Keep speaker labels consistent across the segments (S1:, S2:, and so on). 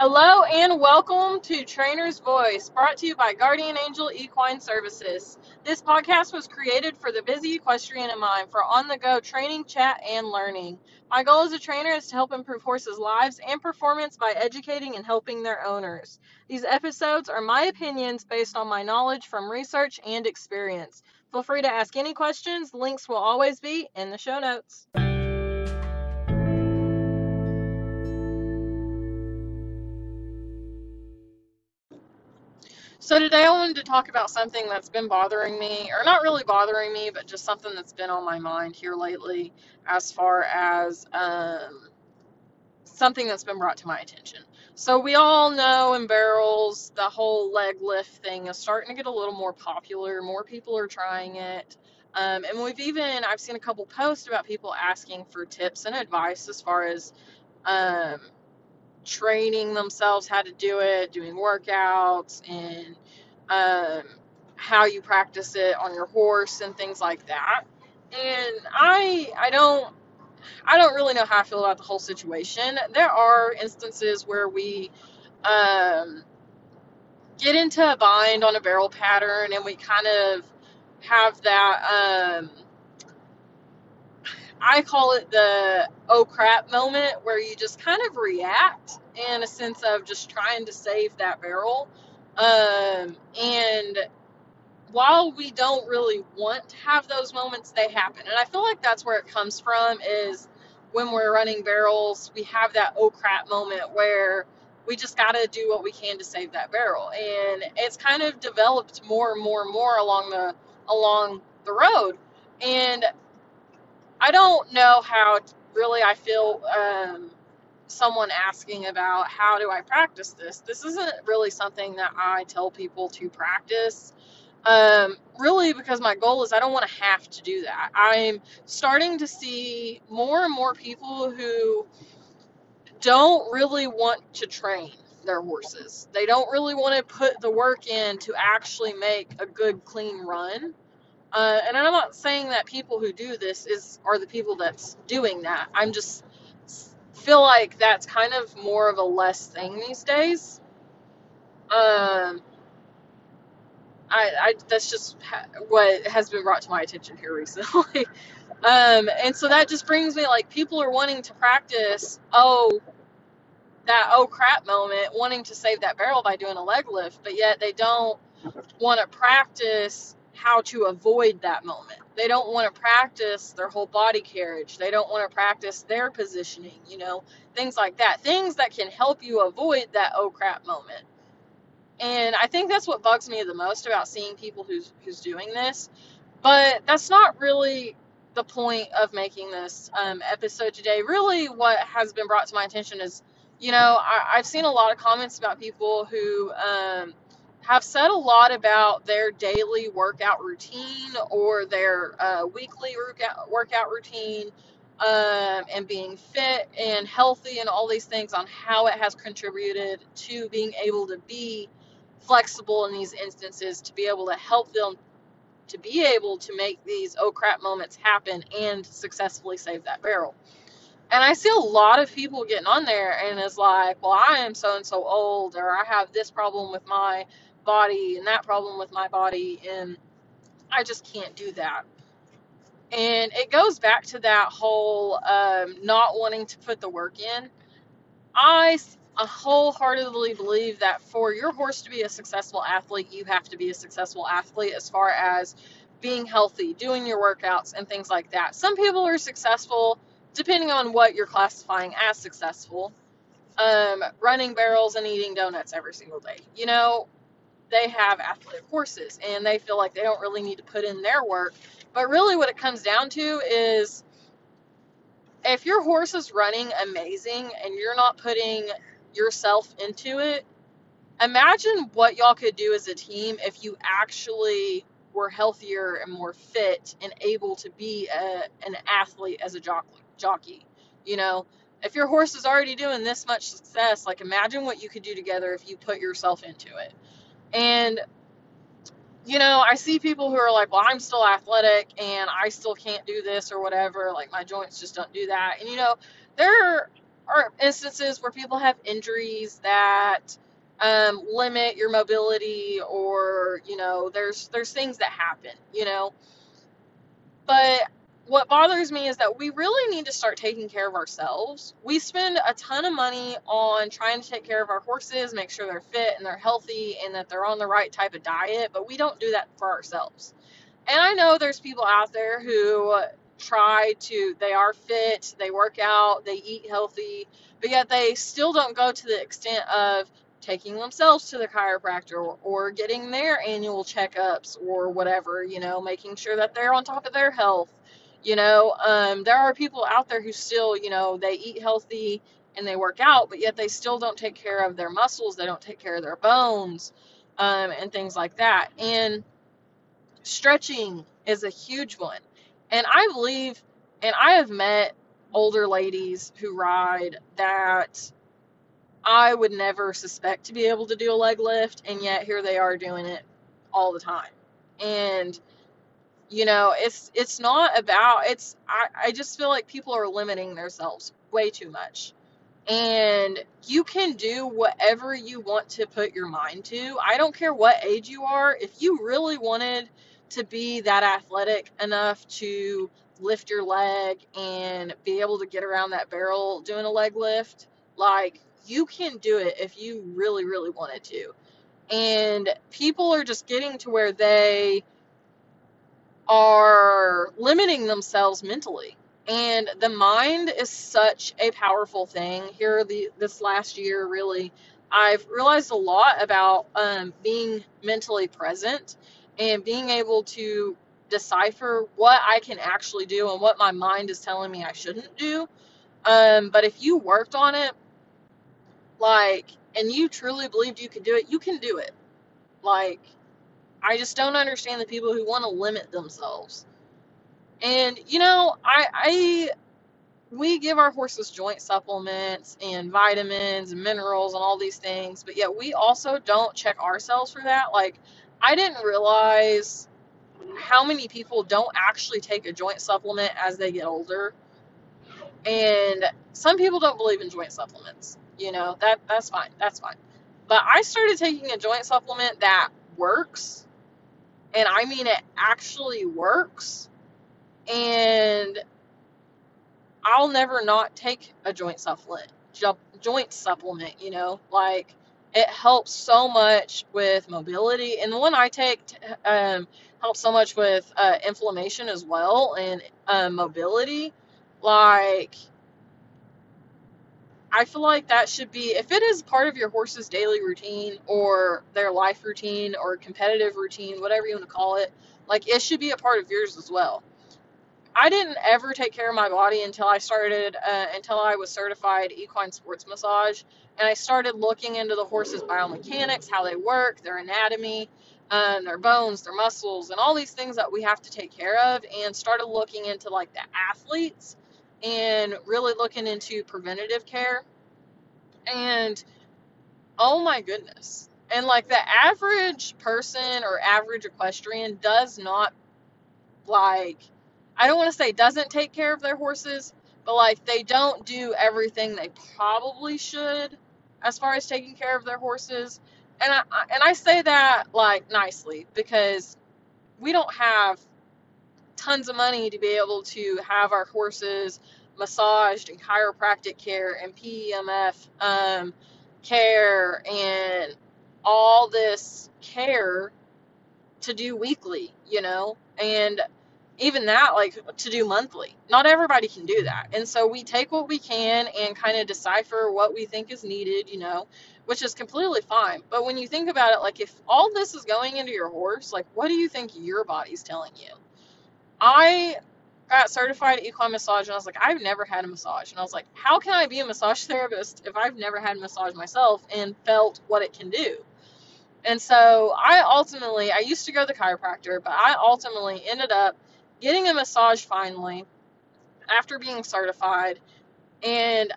S1: Hello and welcome to Trainer's Voice, brought to you by Guardian Angel Equine Services. This podcast was created for the busy equestrian in mind for on the go training, chat, and learning. My goal as a trainer is to help improve horses' lives and performance by educating and helping their owners. These episodes are my opinions based on my knowledge from research and experience. Feel free to ask any questions, links will always be in the show notes. So today I wanted to talk about something that's been bothering me, or not really bothering me, but just something that's been on my mind here lately, as far as um, something that's been brought to my attention. So we all know in barrels, the whole leg lift thing is starting to get a little more popular. More people are trying it. Um, and we've even, I've seen a couple posts about people asking for tips and advice as far as um, training themselves how to do it, doing workouts, and um, how you practice it on your horse and things like that. And I I don't I don't really know how I feel about the whole situation. There are instances where we um, get into a bind on a barrel pattern and we kind of have that um, I call it the oh crap moment where you just kind of react in a sense of just trying to save that barrel. Um, and while we don't really want to have those moments, they happen. And I feel like that's where it comes from is when we're running barrels, we have that oh crap moment where we just got to do what we can to save that barrel. And it's kind of developed more and more and more along the along the road. And I don't know how really I feel um, someone asking about how do I practice this. This isn't really something that I tell people to practice. Um, really, because my goal is I don't want to have to do that. I'm starting to see more and more people who don't really want to train their horses. They don't really want to put the work in to actually make a good, clean run. Uh, and I'm not saying that people who do this is are the people that's doing that. I'm just feel like that's kind of more of a less thing these days. Um, I, I that's just ha- what has been brought to my attention here recently. um, and so that just brings me like people are wanting to practice. Oh, that oh crap moment, wanting to save that barrel by doing a leg lift, but yet they don't want to practice how to avoid that moment. They don't want to practice their whole body carriage. They don't want to practice their positioning, you know, things like that. Things that can help you avoid that oh crap moment. And I think that's what bugs me the most about seeing people who's who's doing this. But that's not really the point of making this um, episode today. Really, what has been brought to my attention is, you know, I, I've seen a lot of comments about people who um, have said a lot about their daily workout routine or their uh, weekly workout, routine um, and being fit and healthy and all these things on how it has contributed to being able to be flexible in these instances to be able to help them to be able to make these oh crap moments happen and successfully save that barrel. And I see a lot of people getting on there and it's like, well, I am so and so old, or I have this problem with my body and that problem with my body, and I just can't do that. And it goes back to that whole um, not wanting to put the work in. I wholeheartedly believe that for your horse to be a successful athlete, you have to be a successful athlete as far as being healthy, doing your workouts, and things like that. Some people are successful depending on what you're classifying as successful, um, running barrels and eating donuts every single day. You know, they have athletic horses and they feel like they don't really need to put in their work. But really, what it comes down to is if your horse is running amazing and you're not putting yourself into it, imagine what y'all could do as a team if you actually were healthier and more fit and able to be a, an athlete as a jockey jockey. You know, if your horse is already doing this much success, like imagine what you could do together if you put yourself into it. And you know, I see people who are like, "Well, I'm still athletic and I still can't do this or whatever, like my joints just don't do that." And you know, there are instances where people have injuries that um, limit your mobility, or you know, there's there's things that happen, you know. But what bothers me is that we really need to start taking care of ourselves. We spend a ton of money on trying to take care of our horses, make sure they're fit and they're healthy and that they're on the right type of diet, but we don't do that for ourselves. And I know there's people out there who try to, they are fit, they work out, they eat healthy, but yet they still don't go to the extent of taking themselves to the chiropractor or, or getting their annual checkups or whatever, you know, making sure that they're on top of their health. You know, um, there are people out there who still, you know, they eat healthy and they work out, but yet they still don't take care of their muscles, they don't take care of their bones, um, and things like that. And stretching is a huge one. And I believe, and I have met older ladies who ride that I would never suspect to be able to do a leg lift, and yet here they are doing it all the time. And you know, it's it's not about it's I, I just feel like people are limiting themselves way too much. And you can do whatever you want to put your mind to. I don't care what age you are. If you really wanted to be that athletic enough to lift your leg and be able to get around that barrel doing a leg lift, like you can do it if you really, really wanted to. And people are just getting to where they are limiting themselves mentally. And the mind is such a powerful thing. Here, the this last year, really, I've realized a lot about um, being mentally present and being able to decipher what I can actually do and what my mind is telling me I shouldn't do. Um, but if you worked on it, like, and you truly believed you could do it, you can do it. Like, I just don't understand the people who want to limit themselves. And you know, I I we give our horses joint supplements and vitamins and minerals and all these things, but yet we also don't check ourselves for that. Like I didn't realize how many people don't actually take a joint supplement as they get older. And some people don't believe in joint supplements. You know, that that's fine. That's fine. But I started taking a joint supplement that works. And I mean it actually works. And I'll never not take a joint supplement. Joint supplement, you know, like it helps so much with mobility, and the one I take um, helps so much with uh, inflammation as well and uh, mobility. Like I feel like that should be, if it is part of your horse's daily routine or their life routine or competitive routine, whatever you want to call it, like it should be a part of yours as well. I didn't ever take care of my body until I started, uh, until I was certified equine sports massage. And I started looking into the horse's biomechanics, how they work, their anatomy, um, their bones, their muscles, and all these things that we have to take care of. And started looking into like the athletes and really looking into preventative care. And oh my goodness. And like the average person or average equestrian does not like, I don't want to say doesn't take care of their horses, but like they don't do everything they probably should as far as taking care of their horses. And I and I say that like nicely because we don't have tons of money to be able to have our horses massaged and chiropractic care and PEMF um, care and all this care to do weekly, you know, and even that, like to do monthly. Not everybody can do that. And so we take what we can and kind of decipher what we think is needed, you know, which is completely fine. But when you think about it, like if all this is going into your horse, like what do you think your body's telling you? I got certified equine massage and I was like, I've never had a massage. And I was like, how can I be a massage therapist if I've never had a massage myself and felt what it can do? And so I ultimately, I used to go to the chiropractor, but I ultimately ended up getting a massage finally after being certified. And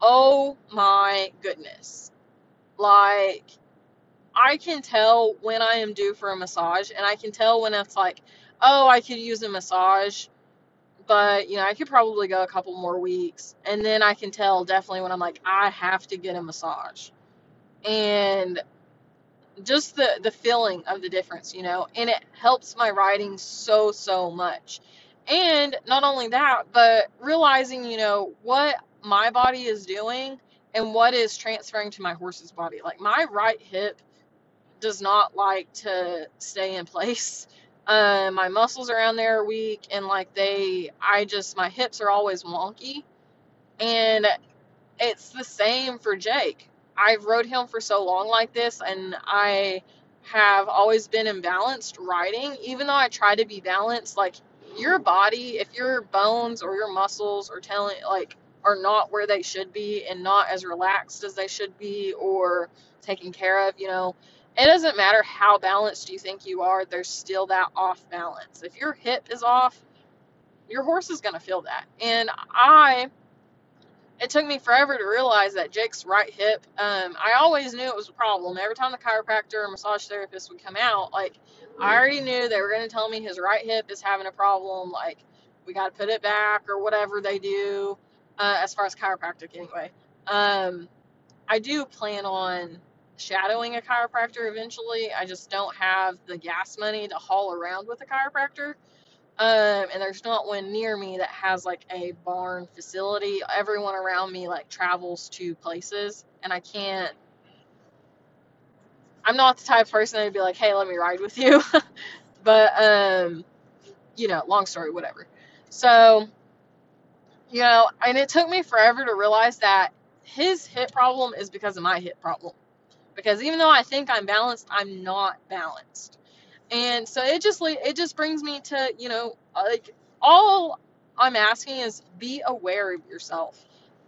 S1: oh my goodness. Like, I can tell when I am due for a massage, and I can tell when it's like, oh, I could use a massage but you know, I could probably go a couple more weeks, and then I can tell definitely when I'm like, I have to get a massage, and just the the feeling of the difference, you know, and it helps my riding so so much. And not only that, but realizing, you know, what my body is doing and what is transferring to my horse's body. Like my right hip does not like to stay in place. Uh, my muscles around there are weak, and like they, I just my hips are always wonky, and it's the same for Jake. I've rode him for so long like this, and I have always been imbalanced riding. Even though I try to be balanced, like your body, if your bones or your muscles are telling, like, are not where they should be and not as relaxed as they should be or taken care of, you know, it doesn't matter how balanced you think you are, there's still that off balance. If your hip is off, your horse is going to feel that. And I it took me forever to realize that Jake's right hip. Um, I always knew it was a problem. Every time the chiropractor or massage therapist would come out, like I already knew they were going to tell me his right hip is having a problem. Like we got to put it back or whatever they do, uh, as far as chiropractic anyway. Um, I do plan on shadowing a chiropractor eventually. I just don't have the gas money to haul around with a chiropractor. Um, and there's not one near me that has like a barn facility. Everyone around me like travels to places, and I can't. I'm not the type of person that'd be like, "Hey, let me ride with you," but um, you know, long story, whatever. So, you know, and it took me forever to realize that his hip problem is because of my hip problem. Because even though I think I'm balanced, I'm not balanced. And so it just it just brings me to you know like all i'm asking is be aware of yourself.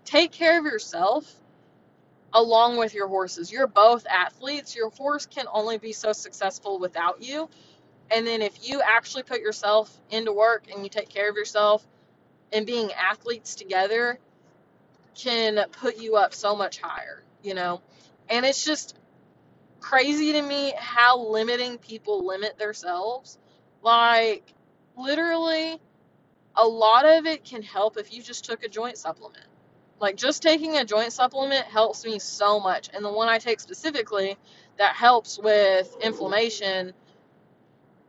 S1: Take care of yourself along with your horses. You're both athletes. Your horse can only be so successful without you. And then if you actually put yourself into work and you take care of yourself and being athletes together can put you up so much higher you know and it's just crazy to me how limiting people limit themselves. Like, literally, a lot of it can help if you just took a joint supplement. Like, just taking a joint supplement helps me so much. And the one I take specifically that helps with inflammation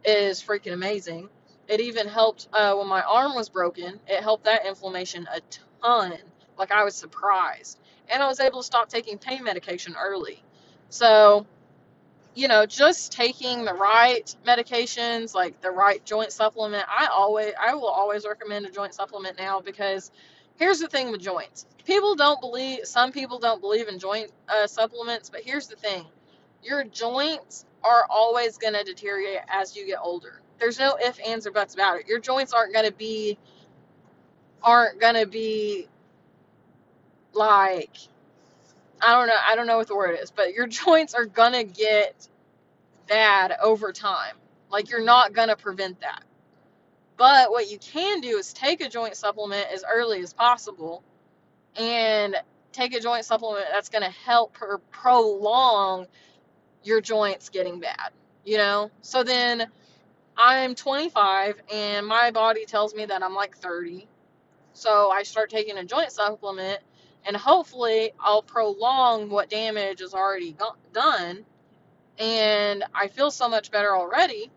S1: is freaking amazing. It even helped uh, when my arm was broken, it helped that inflammation a ton. Like, I was surprised. And I was able to stop taking pain medication early. So, you know, just taking the right medications, like the right joint supplement. I always, I will always recommend a joint supplement now because here's the thing with joints. People don't believe, some people don't believe in joint uh, supplements, but here's the thing your joints are always going to deteriorate as you get older. There's no ifs, ands, or buts about it. Your joints aren't going to be, aren't going to be like I don't know. I don't know what the word is, but your joints are gonna get bad over time. Like you're not gonna prevent that. But what you can do is take a joint supplement as early as possible, and take a joint supplement that's gonna help per- prolong your joints getting bad. You know. So then I'm 25 and my body tells me that I'm like 30. So I start taking a joint supplement and hopefully I'll prolong what damage is already done and I feel so much better already.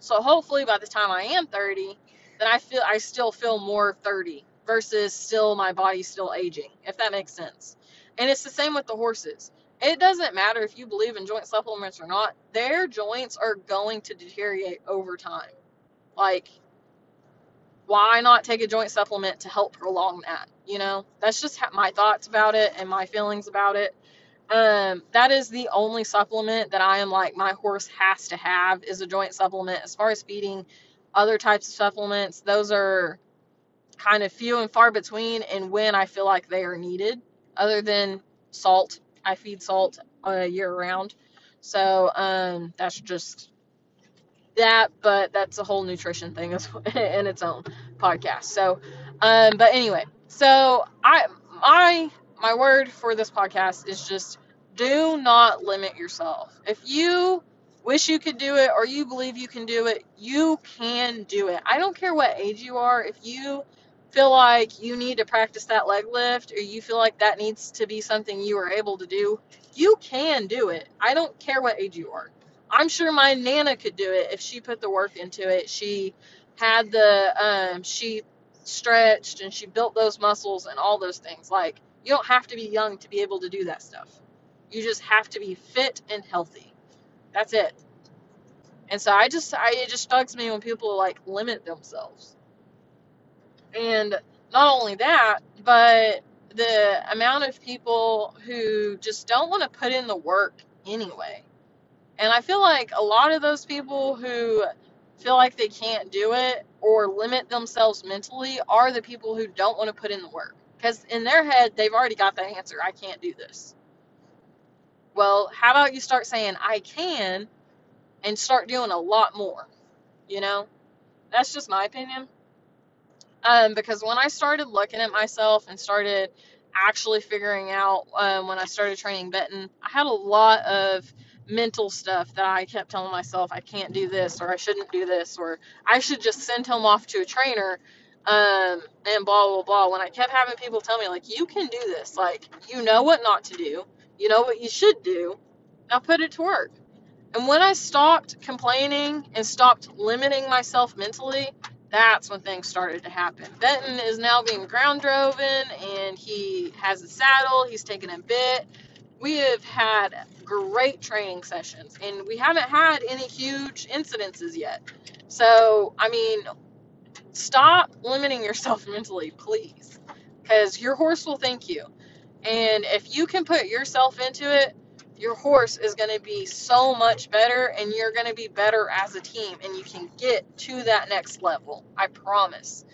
S1: So hopefully by the time I am 30, then I feel I still feel more 30 versus still my body still aging, if that makes sense. And it's the same with the horses. It doesn't matter if you believe in joint supplements or not, their joints are going to deteriorate over time. Like why not take a joint supplement to help prolong that? You know, that's just my thoughts about it and my feelings about it. Um, that is the only supplement that I am like my horse has to have is a joint supplement. As far as feeding other types of supplements, those are kind of few and far between and when I feel like they are needed. Other than salt, I feed salt uh, year round, so um, that's just that, but that's a whole nutrition thing in its own podcast. So, um, but anyway, so I my my word for this podcast is just do not limit yourself. If you wish you could do it or you believe you can do it, you can do it. I don't care what age you are. If you feel like you need to practice that leg lift or you feel like that needs to be something you are able to do, you can do it. I don't care what age you are. I'm sure my nana could do it if she put the work into it. She had the um she stretched and she built those muscles and all those things. Like you don't have to be young to be able to do that stuff. You just have to be fit and healthy. That's it. And so I just I it just bugs me when people like limit themselves. And not only that, but the amount of people who just don't want to put in the work anyway. And I feel like a lot of those people who feel like they can't do it or limit themselves mentally are the people who don't want to put in the work. Because in their head, they've already got the answer I can't do this. Well, how about you start saying I can and start doing a lot more? You know? That's just my opinion. Um, because when I started looking at myself and started actually figuring out um, when I started training Benton, I had a lot of mental stuff that I kept telling myself I can't do this or I shouldn't do this or I should just send him off to a trainer um, and blah blah blah. When I kept having people tell me like you can do this, like you know what not to do, you know what you should do, now put it to work. And when I stopped complaining and stopped limiting myself mentally, that's when things started to happen. Benton is now being ground driven and he has a saddle, he's taken a bit. We have had great training sessions and we haven't had any huge incidences yet. So, I mean, stop limiting yourself mentally, please, because your horse will thank you. And if you can put yourself into it, your horse is going to be so much better and you're going to be better as a team and you can get to that next level. I promise.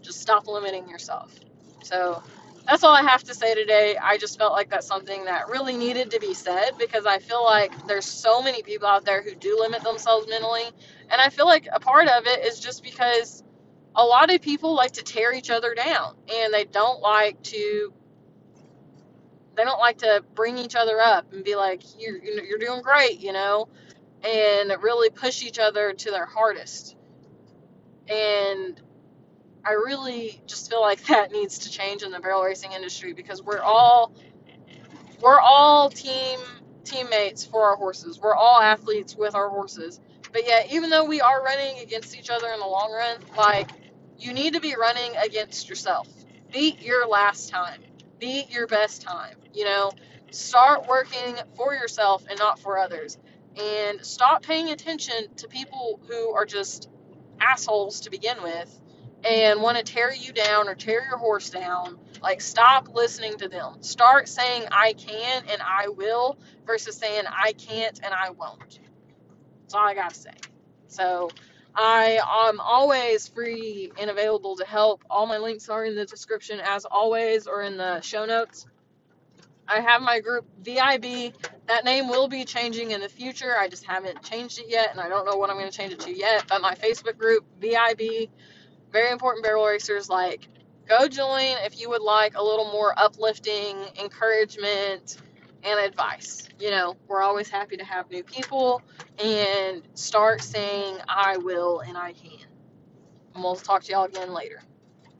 S1: Just stop limiting yourself. So that's all I have to say today. I just felt like that's something that really needed to be said because I feel like there's so many people out there who do limit themselves mentally. And I feel like a part of it is just because a lot of people like to tear each other down and they don't like to they don't like to bring each other up and be like you're you're doing great you know and really push each other to their hardest and i really just feel like that needs to change in the barrel racing industry because we're all we're all team teammates for our horses. We're all athletes with our horses. But yet even though we are running against each other in the long run like you need to be running against yourself. Beat your last time. Beat your best time. You know, start working for yourself and not for others. And stop paying attention to people who are just assholes to begin with and want to tear you down or tear your horse down. Like, stop listening to them. Start saying, I can and I will versus saying, I can't and I won't. That's all I got to say. So, I am always free and available to help. All my links are in the description as always or in the show notes. I have my group VIB. That name will be changing in the future. I just haven't changed it yet and I don't know what I'm going to change it to yet. But my Facebook group, VIB, very important barrel racers, like go join if you would like a little more uplifting encouragement and advice. You know, we're always happy to have new people and start saying I will and I can. And we'll talk to y'all again later.